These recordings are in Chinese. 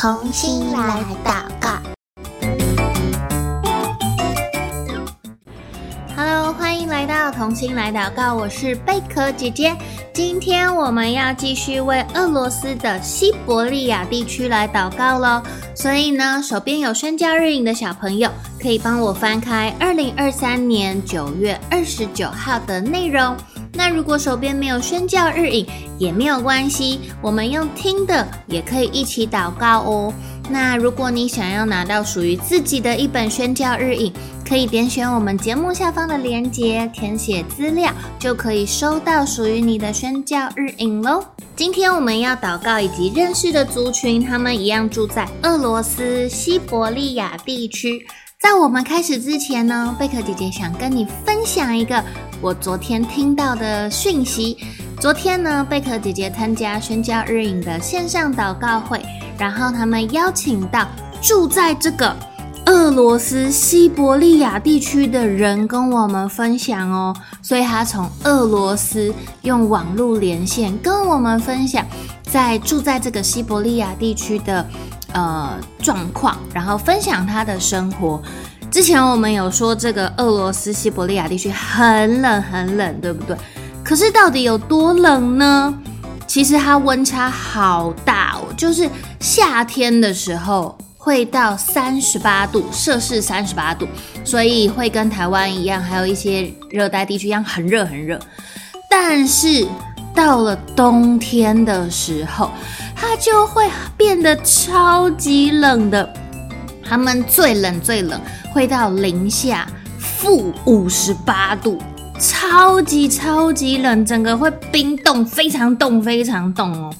同心来祷告。Hello，欢迎来到同心来祷告，我是贝壳姐姐。今天我们要继续为俄罗斯的西伯利亚地区来祷告喽。所以呢，手边有宣教日影的小朋友，可以帮我翻开二零二三年九月二十九号的内容。那如果手边没有宣教日影也没有关系，我们用听的也可以一起祷告哦。那如果你想要拿到属于自己的一本宣教日影，可以点选我们节目下方的链接，填写资料，就可以收到属于你的宣教日影喽。今天我们要祷告以及认识的族群，他们一样住在俄罗斯西伯利亚地区。在我们开始之前呢，贝壳姐姐想跟你分享一个我昨天听到的讯息。昨天呢，贝壳姐姐参加宣教日影的线上祷告会，然后他们邀请到住在这个。俄罗斯西伯利亚地区的人跟我们分享哦，所以他从俄罗斯用网络连线跟我们分享，在住在这个西伯利亚地区的呃状况，然后分享他的生活。之前我们有说这个俄罗斯西伯利亚地区很冷很冷，对不对？可是到底有多冷呢？其实它温差好大哦，就是夏天的时候。会到三十八度，摄氏三十八度，所以会跟台湾一样，还有一些热带地区一样很热很热。但是到了冬天的时候，它就会变得超级冷的。他们最冷最冷会到零下负五十八度，超级超级冷，整个会冰冻，非常冻非常冻哦。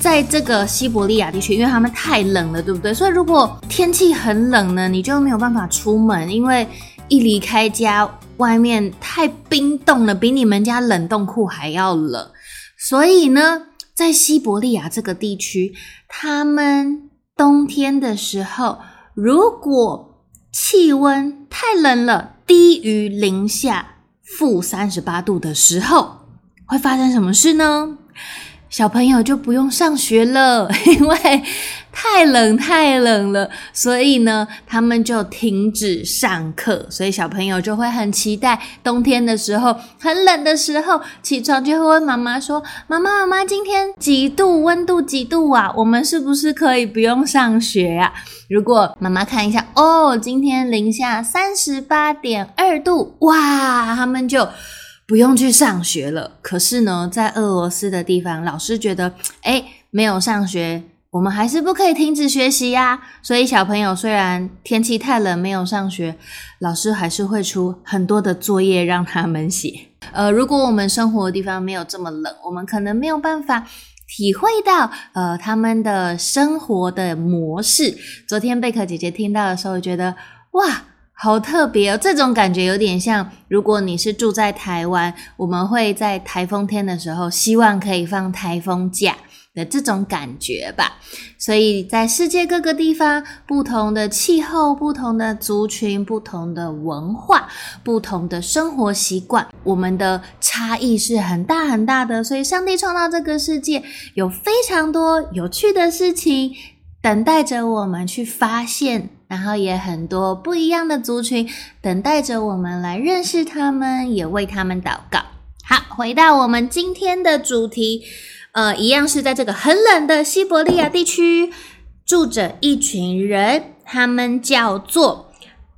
在这个西伯利亚地区，因为他们太冷了，对不对？所以如果天气很冷呢，你就没有办法出门，因为一离开家，外面太冰冻了，比你们家冷冻库还要冷。所以呢，在西伯利亚这个地区，他们冬天的时候，如果气温太冷了，低于零下负三十八度的时候，会发生什么事呢？小朋友就不用上学了，因为太冷太冷了，所以呢，他们就停止上课。所以小朋友就会很期待冬天的时候，很冷的时候，起床就会问妈妈说：“妈妈，妈妈，今天几度？温度几度啊？我们是不是可以不用上学呀？”如果妈妈看一下，哦，今天零下三十八点二度，哇，他们就。不用去上学了。可是呢，在俄罗斯的地方，老师觉得，诶，没有上学，我们还是不可以停止学习呀。所以小朋友虽然天气太冷，没有上学，老师还是会出很多的作业让他们写。呃，如果我们生活的地方没有这么冷，我们可能没有办法体会到呃他们的生活的模式。昨天贝壳姐姐听到的时候，觉得哇。好特别哦，这种感觉有点像，如果你是住在台湾，我们会在台风天的时候，希望可以放台风假的这种感觉吧。所以在世界各个地方，不同的气候、不同的族群、不同的文化、不同的生活习惯，我们的差异是很大很大的。所以上帝创造这个世界，有非常多有趣的事情等待着我们去发现。然后也很多不一样的族群等待着我们来认识他们，也为他们祷告。好，回到我们今天的主题，呃，一样是在这个很冷的西伯利亚地区，住着一群人，他们叫做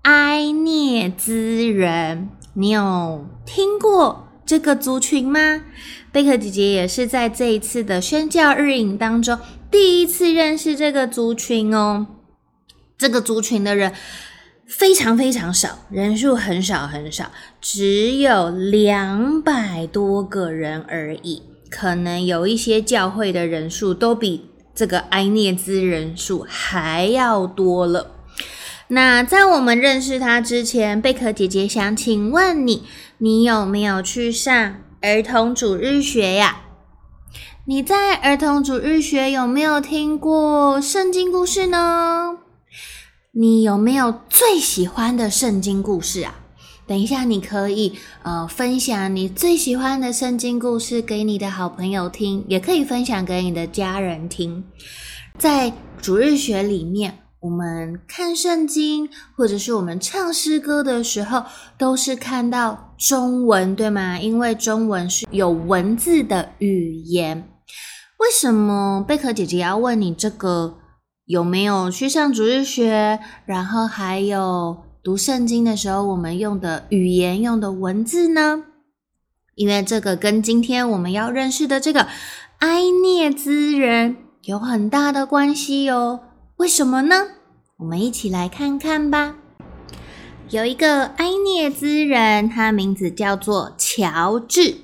埃涅兹人。你有听过这个族群吗？贝壳姐姐也是在这一次的宣教日影当中第一次认识这个族群哦。这个族群的人非常非常少，人数很少很少，只有两百多个人而已。可能有一些教会的人数都比这个埃涅兹人数还要多了。那在我们认识他之前，贝壳姐姐想请问你，你有没有去上儿童主日学呀？你在儿童主日学有没有听过圣经故事呢？你有没有最喜欢的圣经故事啊？等一下，你可以呃分享你最喜欢的圣经故事给你的好朋友听，也可以分享给你的家人听。在主日学里面，我们看圣经或者是我们唱诗歌的时候，都是看到中文，对吗？因为中文是有文字的语言。为什么贝壳姐姐要问你这个？有没有去上主日学？然后还有读圣经的时候，我们用的语言、用的文字呢？因为这个跟今天我们要认识的这个埃涅兹人有很大的关系哦。为什么呢？我们一起来看看吧。有一个埃涅兹人，他名字叫做乔治。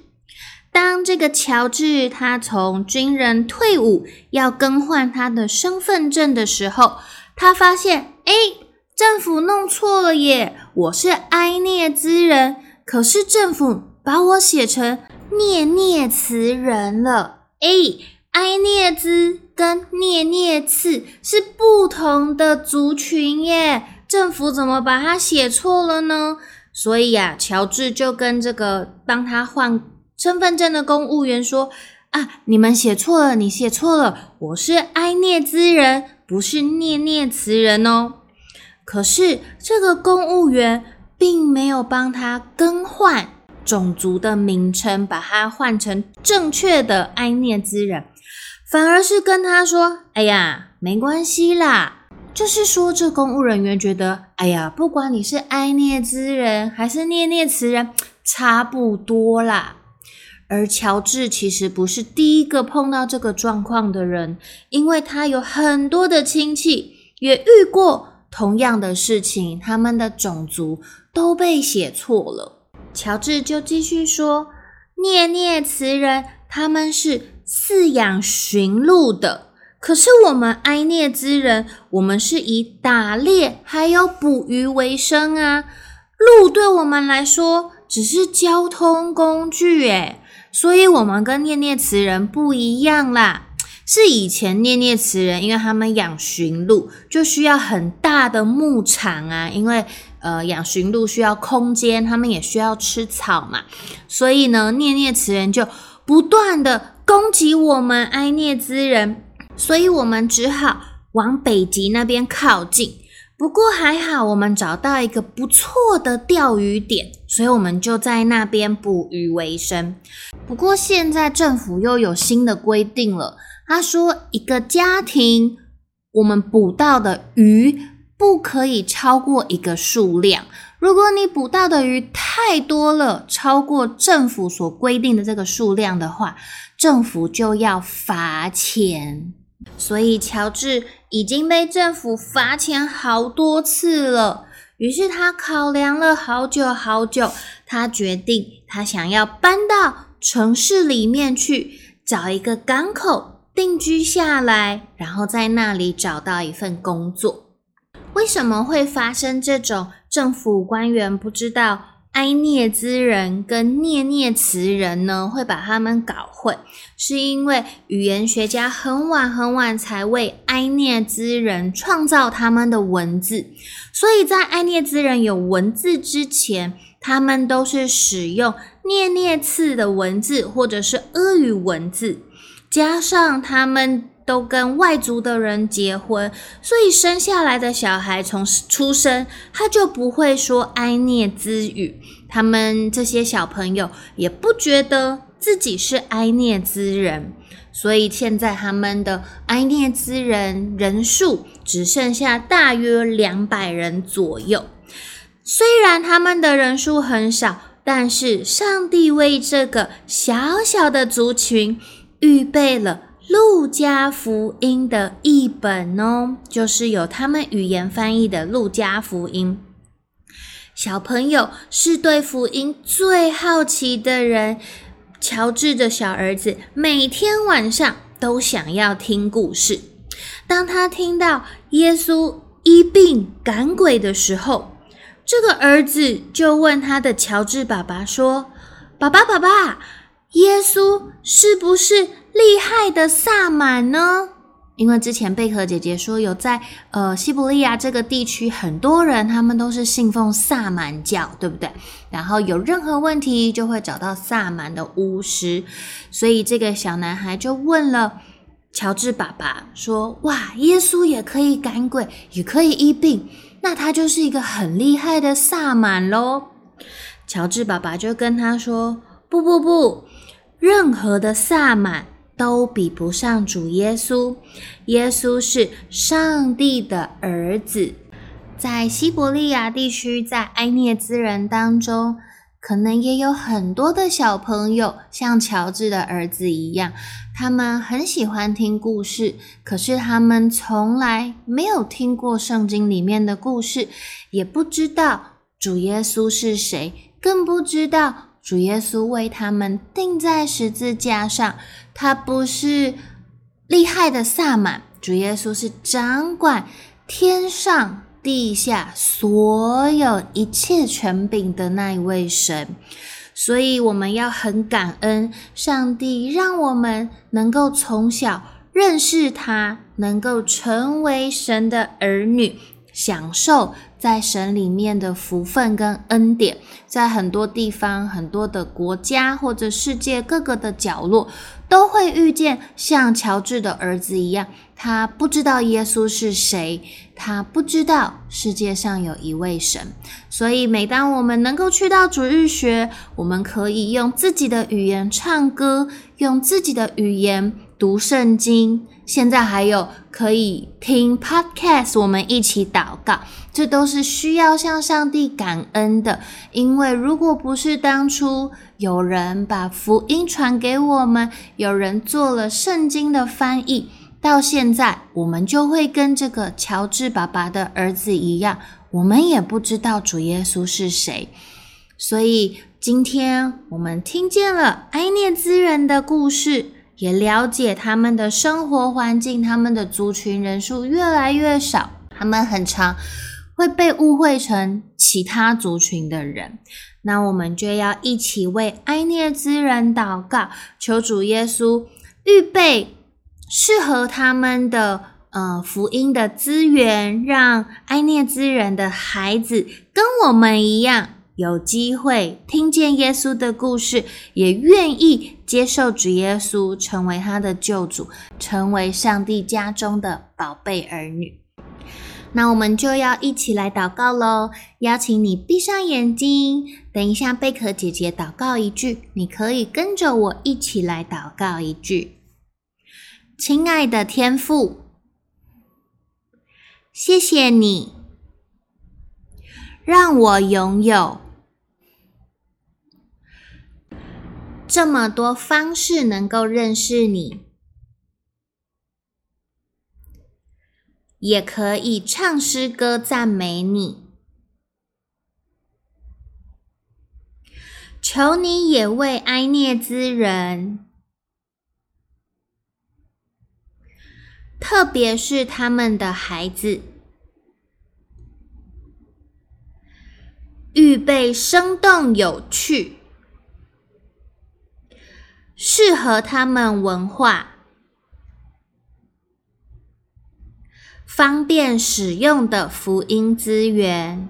当这个乔治他从军人退伍，要更换他的身份证的时候，他发现，哎，政府弄错了耶！我是埃涅兹人，可是政府把我写成涅涅茨人了。诶，埃涅兹跟涅涅茨是不同的族群耶，政府怎么把它写错了呢？所以啊，乔治就跟这个帮他换身份证的公务员说：“啊，你们写错了，你写错了，我是埃涅兹人，不是涅涅茨人哦。”可是这个公务员并没有帮他更换。种族的名称，把它换成正确的埃涅兹人，反而是跟他说：“哎呀，没关系啦。”就是说，这公务人员觉得：“哎呀，不管你是埃涅兹人还是涅涅茨人，差不多啦。”而乔治其实不是第一个碰到这个状况的人，因为他有很多的亲戚也遇过同样的事情，他们的种族都被写错了。乔治就继续说：“涅涅茨人他们是饲养驯鹿的，可是我们埃涅兹人，我们是以打猎还有捕鱼为生啊。鹿对我们来说只是交通工具，诶，所以我们跟涅涅茨人不一样啦。是以前涅涅茨人，因为他们养驯鹿，就需要很大的牧场啊，因为。”呃，养驯鹿需要空间，他们也需要吃草嘛，所以呢，涅涅茨人就不断的攻击我们埃涅兹人，所以我们只好往北极那边靠近。不过还好，我们找到一个不错的钓鱼点，所以我们就在那边捕鱼为生。不过现在政府又有新的规定了，他说一个家庭我们捕到的鱼。不可以超过一个数量。如果你捕到的鱼太多了，超过政府所规定的这个数量的话，政府就要罚钱。所以乔治已经被政府罚钱好多次了。于是他考量了好久好久，他决定他想要搬到城市里面去，找一个港口定居下来，然后在那里找到一份工作。为什么会发生这种政府官员不知道埃涅兹人跟涅涅茨人呢？会把他们搞混，是因为语言学家很晚很晚才为埃涅兹人创造他们的文字，所以在埃涅兹人有文字之前，他们都是使用涅涅茨的文字或者是俄语文字，加上他们。都跟外族的人结婚，所以生下来的小孩从出生他就不会说埃涅兹语。他们这些小朋友也不觉得自己是埃涅兹人，所以现在他们的埃涅兹人人数只剩下大约两百人左右。虽然他们的人数很少，但是上帝为这个小小的族群预备了。路加福音的译本哦，就是有他们语言翻译的路加福音。小朋友是对福音最好奇的人。乔治的小儿子每天晚上都想要听故事。当他听到耶稣医病赶鬼的时候，这个儿子就问他的乔治爸爸说：“爸爸，爸爸，耶稣是不是？”厉害的萨满呢？因为之前贝壳姐姐说有在呃西伯利亚这个地区，很多人他们都是信奉萨满教，对不对？然后有任何问题就会找到萨满的巫师，所以这个小男孩就问了乔治爸爸说：“哇，耶稣也可以赶鬼，也可以医病，那他就是一个很厉害的萨满喽。”乔治爸爸就跟他说：“不不不，任何的萨满都比不上主耶稣。耶稣是上帝的儿子。在西伯利亚地区，在埃涅兹人当中，可能也有很多的小朋友像乔治的儿子一样，他们很喜欢听故事，可是他们从来没有听过圣经里面的故事，也不知道主耶稣是谁。”更不知道主耶稣为他们钉在十字架上，他不是厉害的萨满，主耶稣是掌管天上地下所有一切权柄的那一位神，所以我们要很感恩上帝，让我们能够从小认识他，能够成为神的儿女，享受。在神里面的福分跟恩典，在很多地方、很多的国家或者世界各个的角落，都会遇见像乔治的儿子一样，他不知道耶稣是谁，他不知道世界上有一位神。所以，每当我们能够去到主日学，我们可以用自己的语言唱歌，用自己的语言读圣经。现在还有可以听 podcast，我们一起祷告，这都是需要向上帝感恩的。因为如果不是当初有人把福音传给我们，有人做了圣经的翻译，到现在我们就会跟这个乔治爸爸的儿子一样，我们也不知道主耶稣是谁。所以今天我们听见了埃涅兹人的故事。也了解他们的生活环境，他们的族群人数越来越少，他们很常会被误会成其他族群的人。那我们就要一起为埃涅兹人祷告，求主耶稣预备适合他们的呃福音的资源，让埃涅兹人的孩子跟我们一样。有机会听见耶稣的故事，也愿意接受主耶稣成为他的救主，成为上帝家中的宝贝儿女。那我们就要一起来祷告喽！邀请你闭上眼睛，等一下贝壳姐姐祷告一句，你可以跟着我一起来祷告一句：亲爱的天父，谢谢你让我拥有。这么多方式能够认识你，也可以唱诗歌赞美你。求你也为埃涅兹人，特别是他们的孩子，预备生动有趣。适合他们文化、方便使用的福音资源，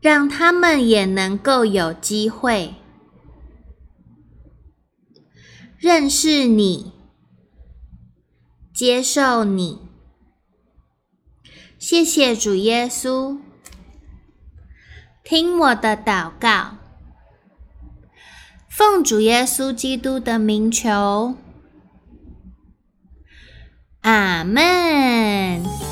让他们也能够有机会认识你、接受你。谢谢主耶稣。听我的祷告，奉主耶稣基督的名求，阿门。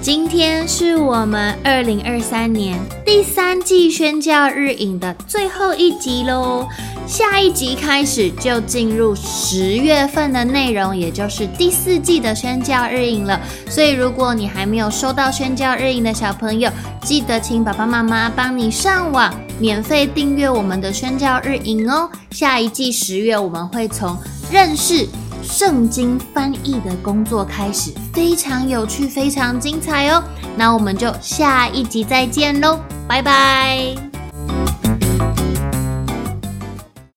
今天是我们二零二三年第三季宣教日影的最后一集喽。下一集开始就进入十月份的内容，也就是第四季的宣教日影了。所以，如果你还没有收到宣教日影的小朋友，记得请爸爸妈妈帮你上网免费订阅我们的宣教日影哦。下一季十月我们会从认识圣经翻译的工作开始，非常有趣，非常精彩哦。那我们就下一集再见喽，拜拜。